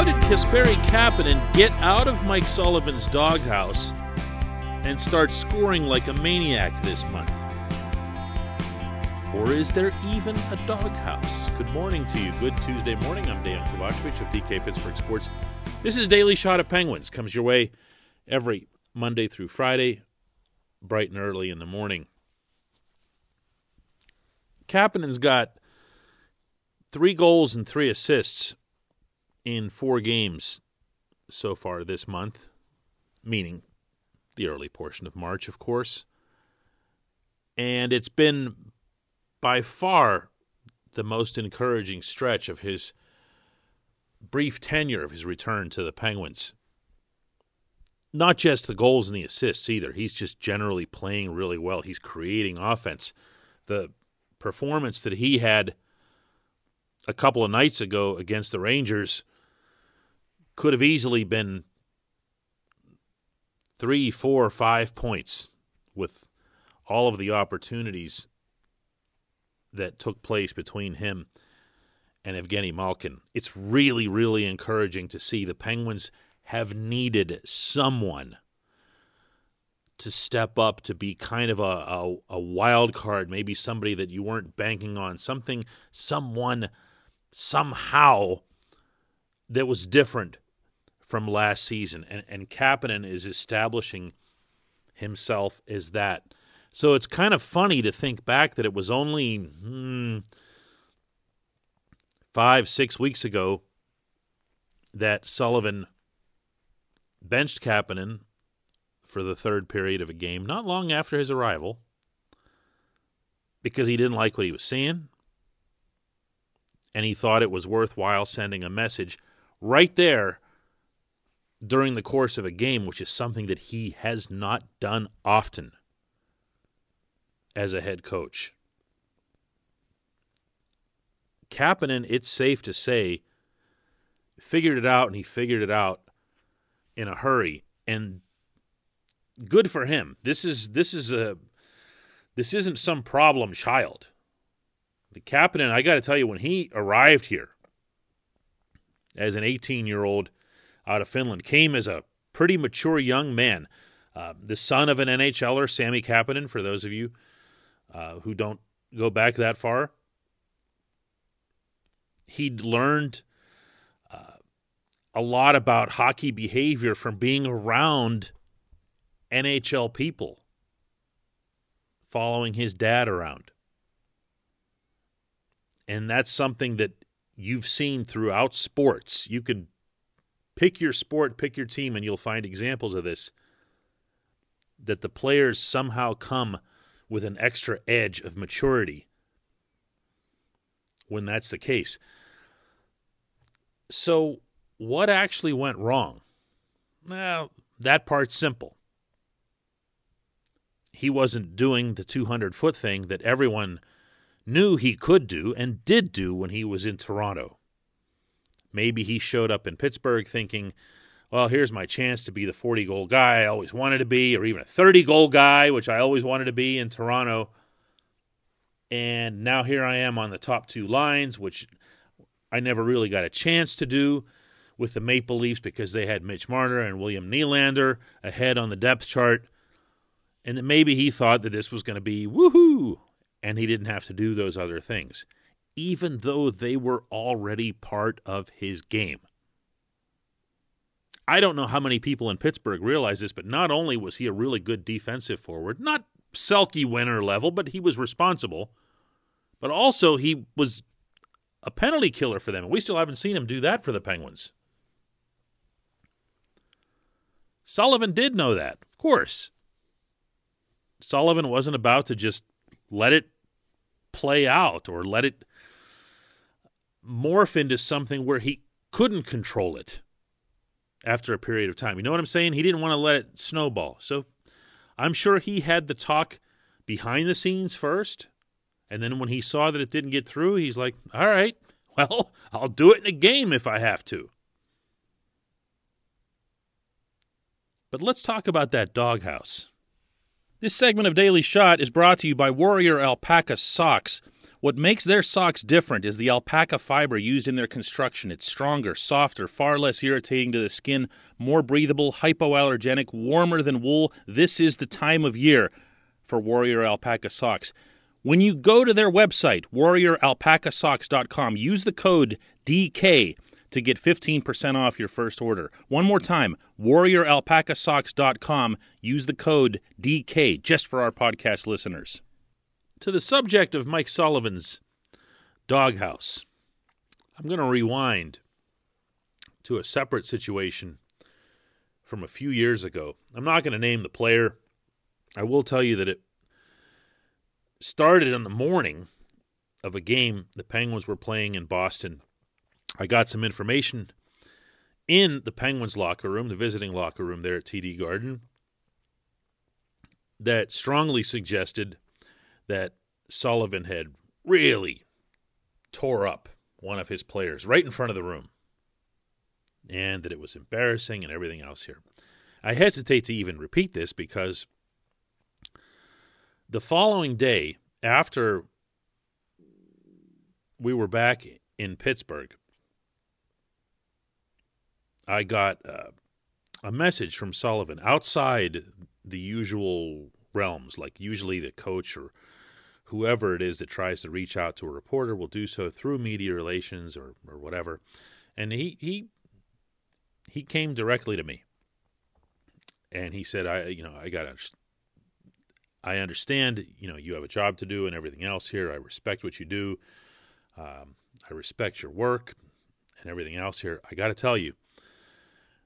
How did Kasperi Kapanen get out of Mike Sullivan's doghouse and start scoring like a maniac this month? Or is there even a doghouse? Good morning to you. Good Tuesday morning. I'm Dan Kovacevic of DK Pittsburgh Sports. This is Daily Shot of Penguins. Comes your way every Monday through Friday, bright and early in the morning. Kapanen's got three goals and three assists in four games so far this month, meaning the early portion of March, of course. And it's been by far the most encouraging stretch of his brief tenure of his return to the Penguins. Not just the goals and the assists either. He's just generally playing really well. He's creating offense. The performance that he had a couple of nights ago against the Rangers could have easily been three, four, five points with all of the opportunities that took place between him and Evgeny Malkin. It's really, really encouraging to see the Penguins have needed someone to step up to be kind of a, a, a, wild card, maybe somebody that you weren't banking on, something, someone, somehow that was different from last season. And, and Kapanen is establishing himself as that. So it's kind of funny to think back that it was only hmm, five, six weeks ago that Sullivan benched Kapanen for the third period of a game, not long after his arrival, because he didn't like what he was seeing. And he thought it was worthwhile sending a message right there during the course of a game, which is something that he has not done often as a head coach. Kapanen, it's safe to say, figured it out, and he figured it out in a hurry. And good for him. This is this is a this isn't some problem child. The Kapanen, I got to tell you, when he arrived here as an 18 year old out of Finland, came as a pretty mature young man, uh, the son of an NHLer, Sami Kapanen. For those of you uh, who don't go back that far, he'd learned uh, a lot about hockey behavior from being around NHL people following his dad around. And that's something that you've seen throughout sports. You can pick your sport, pick your team, and you'll find examples of this. That the players somehow come with an extra edge of maturity when that's the case. So, what actually went wrong? Well, that part's simple he wasn't doing the 200 foot thing that everyone knew he could do and did do when he was in Toronto. Maybe he showed up in Pittsburgh thinking, well, here's my chance to be the 40 goal guy I always wanted to be, or even a 30 goal guy, which I always wanted to be in Toronto. And now here I am on the top two lines, which I never really got a chance to do with the Maple Leafs because they had Mitch Marner and William Nylander ahead on the depth chart. And that maybe he thought that this was going to be woohoo, and he didn't have to do those other things, even though they were already part of his game. I don't know how many people in Pittsburgh realize this, but not only was he a really good defensive forward, not Selke winner level, but he was responsible, but also he was a penalty killer for them. And we still haven't seen him do that for the Penguins. Sullivan did know that, of course. Sullivan wasn't about to just let it play out or let it morph into something where he couldn't control it after a period of time. You know what I'm saying? He didn't want to let it snowball. So I'm sure he had the talk behind the scenes first. And then when he saw that it didn't get through, he's like, all right, well, I'll do it in a game if I have to. But let's talk about that doghouse. This segment of Daily Shot is brought to you by Warrior Alpaca Socks. What makes their socks different is the alpaca fiber used in their construction. It's stronger, softer, far less irritating to the skin, more breathable, hypoallergenic, warmer than wool. This is the time of year for Warrior Alpaca socks. When you go to their website, warrioralpacasocks.com, use the code DK to get 15% off your first order. One more time, warrioralpacasocks.com, use the code DK just for our podcast listeners. To the subject of Mike Sullivan's doghouse, I'm going to rewind to a separate situation from a few years ago. I'm not going to name the player. I will tell you that it started in the morning of a game the Penguins were playing in Boston. I got some information in the Penguins locker room, the visiting locker room there at TD Garden, that strongly suggested that Sullivan had really tore up one of his players right in front of the room and that it was embarrassing and everything else here. I hesitate to even repeat this because the following day, after we were back in Pittsburgh, I got uh, a message from Sullivan outside the usual realms, like usually the coach or whoever it is that tries to reach out to a reporter will do so through media relations or, or whatever. And he, he he came directly to me and he said, I you know, I got I understand, you know, you have a job to do and everything else here. I respect what you do. Um, I respect your work and everything else here. I got to tell you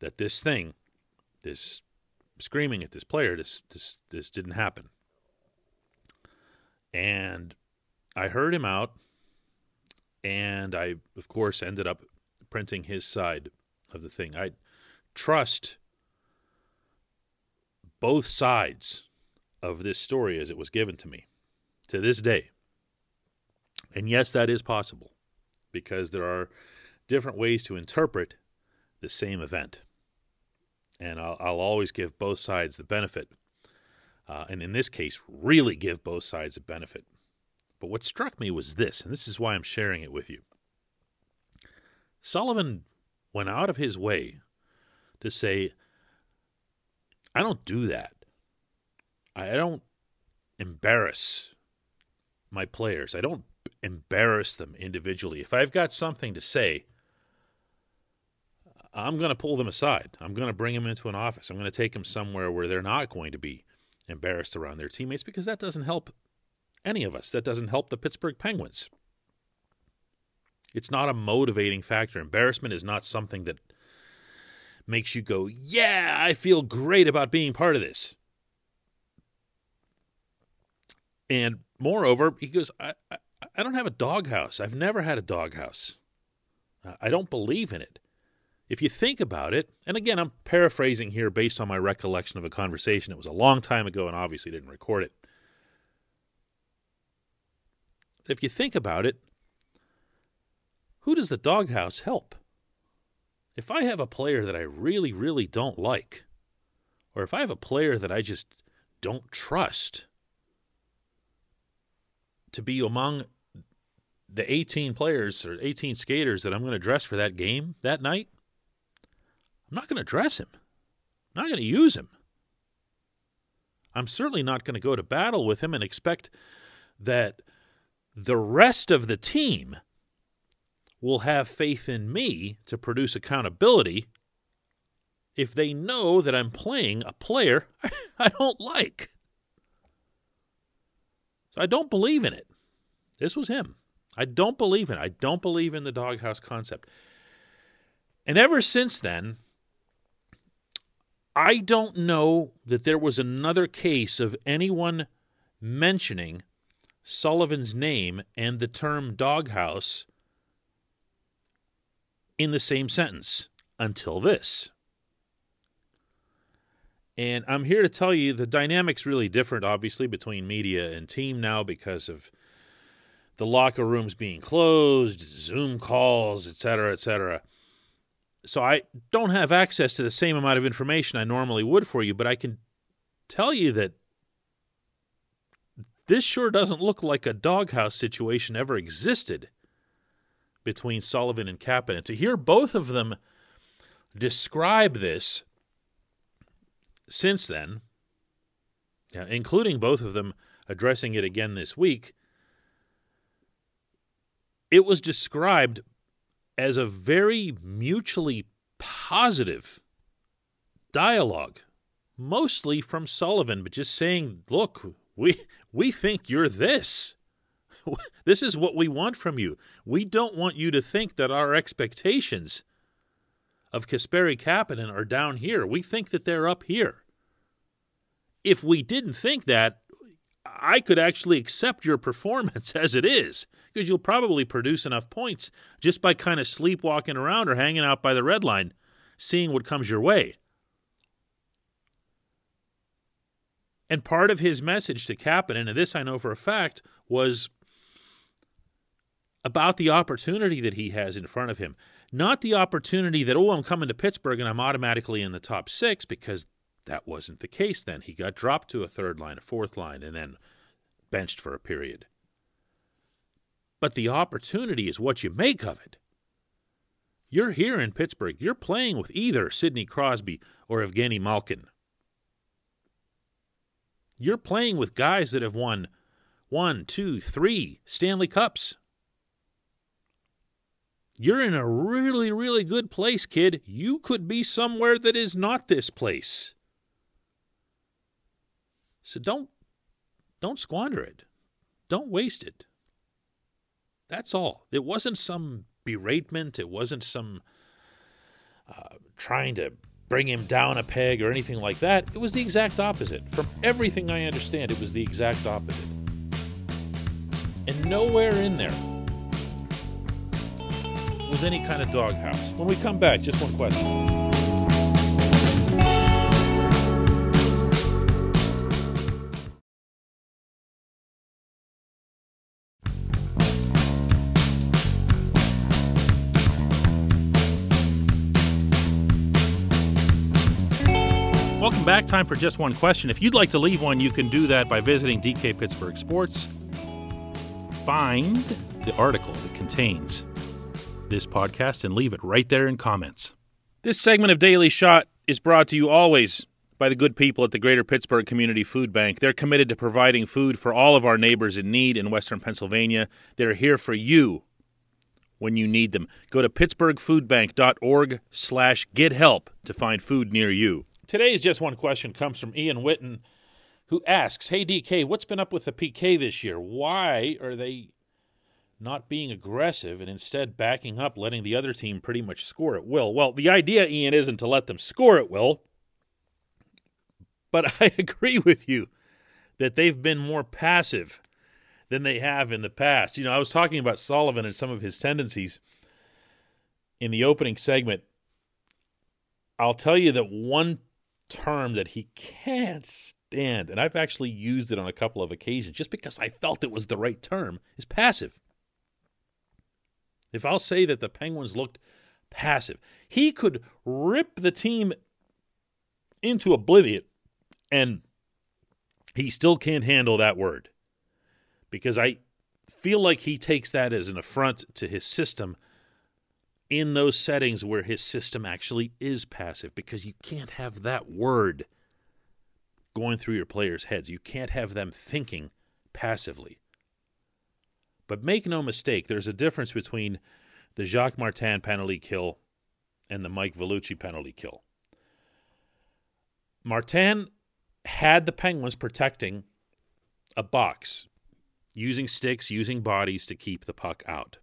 that this thing, this screaming at this player, this this this didn't happen. And I heard him out, and I, of course, ended up printing his side of the thing. I trust both sides of this story as it was given to me to this day. And yes, that is possible because there are different ways to interpret the same event. And I'll, I'll always give both sides the benefit uh, and in this case, really give both sides a benefit. But what struck me was this, and this is why I'm sharing it with you. Sullivan went out of his way to say, I don't do that. I don't embarrass my players. I don't embarrass them individually. If I've got something to say, I'm going to pull them aside. I'm going to bring them into an office. I'm going to take them somewhere where they're not going to be embarrassed around their teammates because that doesn't help any of us. That doesn't help the Pittsburgh Penguins. It's not a motivating factor. Embarrassment is not something that makes you go, Yeah, I feel great about being part of this. And moreover, he goes, I, I, I don't have a doghouse. I've never had a doghouse. I don't believe in it. If you think about it, and again, I'm paraphrasing here based on my recollection of a conversation. It was a long time ago and obviously didn't record it. If you think about it, who does the doghouse help? If I have a player that I really, really don't like, or if I have a player that I just don't trust to be among the 18 players or 18 skaters that I'm going to dress for that game that night, I'm not going to dress him. I'm not going to use him. I'm certainly not going to go to battle with him and expect that the rest of the team will have faith in me to produce accountability if they know that I'm playing a player I don't like. So I don't believe in it. This was him. I don't believe in it. I don't believe in the doghouse concept. And ever since then, I don't know that there was another case of anyone mentioning Sullivan's name and the term doghouse in the same sentence until this. And I'm here to tell you the dynamic's really different, obviously, between media and team now because of the locker rooms being closed, Zoom calls, et cetera, et cetera so I don't have access to the same amount of information I normally would for you, but I can tell you that this sure doesn't look like a doghouse situation ever existed between Sullivan and Kapanen. To hear both of them describe this since then, including both of them addressing it again this week, it was described as a very mutually positive dialogue, mostly from Sullivan, but just saying, look, we, we think you're this. This is what we want from you. We don't want you to think that our expectations of Kasperi Kapanen are down here. We think that they're up here. If we didn't think that, I could actually accept your performance as it is because you'll probably produce enough points just by kind of sleepwalking around or hanging out by the red line, seeing what comes your way. And part of his message to Kapanen, and this I know for a fact, was about the opportunity that he has in front of him. Not the opportunity that, oh, I'm coming to Pittsburgh and I'm automatically in the top six, because that wasn't the case then. He got dropped to a third line, a fourth line, and then benched for a period. But the opportunity is what you make of it. You're here in Pittsburgh. You're playing with either Sidney Crosby or Evgeny Malkin. You're playing with guys that have won one, two, three Stanley Cups. You're in a really, really good place, kid. You could be somewhere that is not this place. So don't don't squander it. Don't waste it. That's all. It wasn't some beratement. It wasn't some uh, trying to bring him down a peg or anything like that. It was the exact opposite. From everything I understand, it was the exact opposite. And nowhere in there was any kind of doghouse. When we come back, just one question. Welcome back. Time for just one question. If you'd like to leave one, you can do that by visiting DK Pittsburgh Sports. Find the article that contains this podcast and leave it right there in comments. This segment of Daily Shot is brought to you always by the good people at the Greater Pittsburgh Community Food Bank. They're committed to providing food for all of our neighbors in need in Western Pennsylvania. They're here for you when you need them. Go to pittsburghfoodbank.org slash get help to find food near you. Today's Just One Question comes from Ian Witten, who asks Hey, DK, what's been up with the PK this year? Why are they not being aggressive and instead backing up, letting the other team pretty much score at will? Well, the idea, Ian, isn't to let them score at will, but I agree with you that they've been more passive than they have in the past. You know, I was talking about Sullivan and some of his tendencies in the opening segment. I'll tell you that one term that he can't stand, and I've actually used it on a couple of occasions just because I felt it was the right term, is passive. If I'll say that the Penguins looked passive, he could rip the team into oblivion and he still can't handle that word because I feel like he takes that as an affront to his system in those settings where his system actually is passive because you can't have that word going through your players' heads. You can't have them thinking passively. But make no mistake, there's a difference between the Jacques Martin penalty kill and the Mike Vellucci penalty kill. Martin had the Penguins protecting a box, using sticks, using bodies to keep the puck out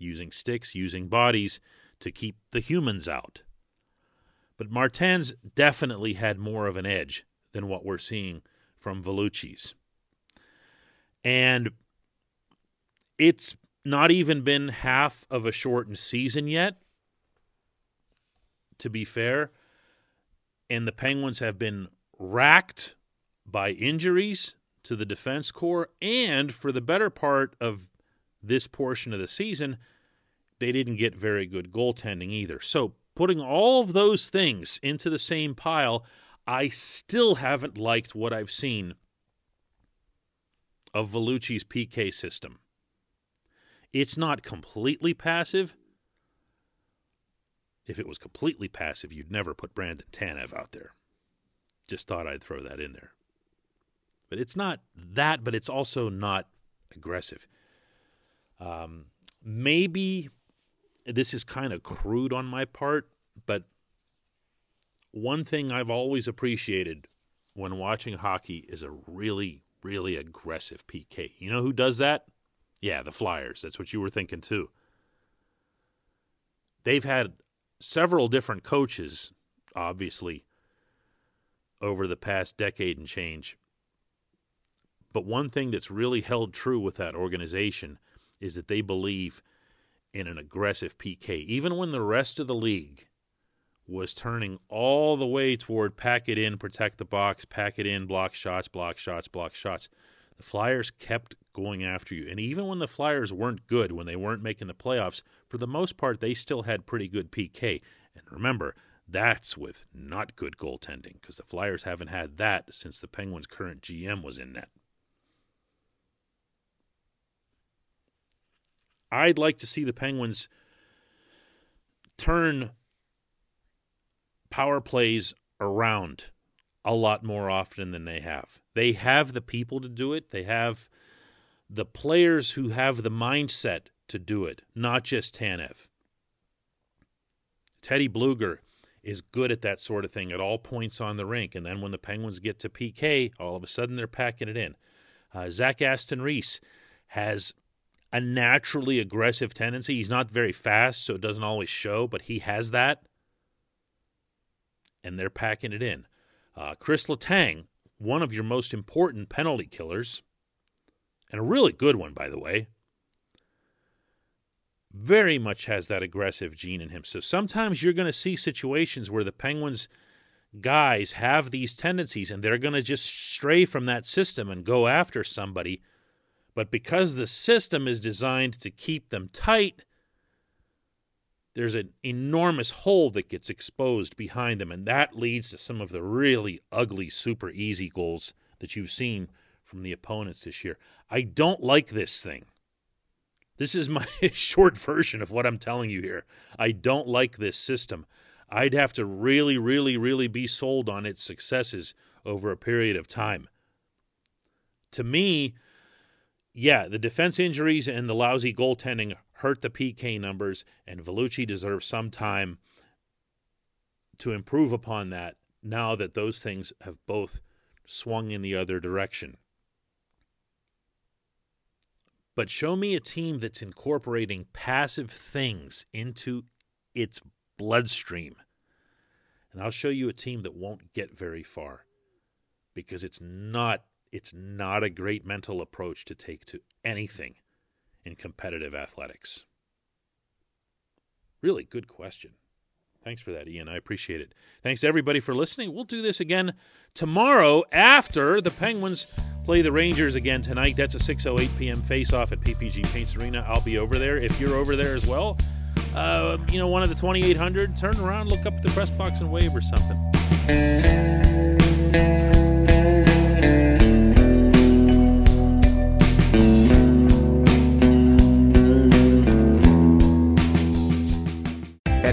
using sticks, using bodies to keep the humans out. But Martin's definitely had more of an edge than what we're seeing from Vellucci's. And it's not even been half of a shortened season yet, to be fair. And the Penguins have been racked by injuries to the defense corps, and for the better part of this portion of the season, they didn't get very good goaltending either. So, putting all of those things into the same pile, I still haven't liked what I've seen of Vellucci's PK system. It's not completely passive. If it was completely passive, you'd never put Brandon Tanev out there. Just thought I'd throw that in there. But it's not that, but it's also not aggressive. Um, maybe this is kind of crude on my part, but one thing I've always appreciated when watching hockey is a really, really aggressive PK. You know who does that? Yeah, the Flyers. That's what you were thinking too. They've had several different coaches, obviously, over the past decade and change. But one thing that's really held true with that organization is that they believe in an aggressive PK. Even when the rest of the league was turning all the way toward pack it in, protect the box, pack it in, block shots, block shots, block shots. The Flyers kept going after you. And even when the Flyers weren't good, when they weren't making the playoffs, for the most part, they still had pretty good PK. And remember, that's with not good goaltending because the Flyers haven't had that since the Penguins' current GM was in net. I'd like to see the Penguins turn power plays around a lot more often than they have. They have the people to do it. They have the players who have the mindset to do it, not just Tanev. Teddy Bluger is good at that sort of thing at all points on the rink. And then when the Penguins get to PK, all of a sudden they're packing it in. Uh, Zach Aston Reese has a naturally aggressive tendency. He's not very fast, so it doesn't always show, but he has that. And they're packing it in. Uh, Chris Letang, one of your most important penalty killers, and a really good one, by the way, very much has that aggressive gene in him. So sometimes you're going to see situations where the Penguins guys have these tendencies and they're going to just stray from that system and go after somebody but because the system is designed to keep them tight, there's an enormous hole that gets exposed behind them, and that leads to some of the really ugly, super easy goals that you've seen from the opponents this year. I don't like this thing. This is my short version of what I'm telling you here. I don't like this system. I'd have to really, really, really be sold on its successes over a period of time. To me, yeah, the defense injuries and the lousy goaltending hurt the PK numbers, and Vellucci deserves some time to improve upon that now that those things have both swung in the other direction. But show me a team that's incorporating passive things into its bloodstream. And I'll show you a team that won't get very far because it's not it's not a great mental approach to take to anything in competitive athletics? Really good question. Thanks for that, Ian. I appreciate it. Thanks to everybody for listening. We'll do this again tomorrow after the Penguins play the Rangers again tonight. That's a 6:08 p.m. face-off at PPG Paints Arena. I'll be over there. If you're over there as well, uh, you know, one of the 2,800, turn around, look up at the press box and wave or something.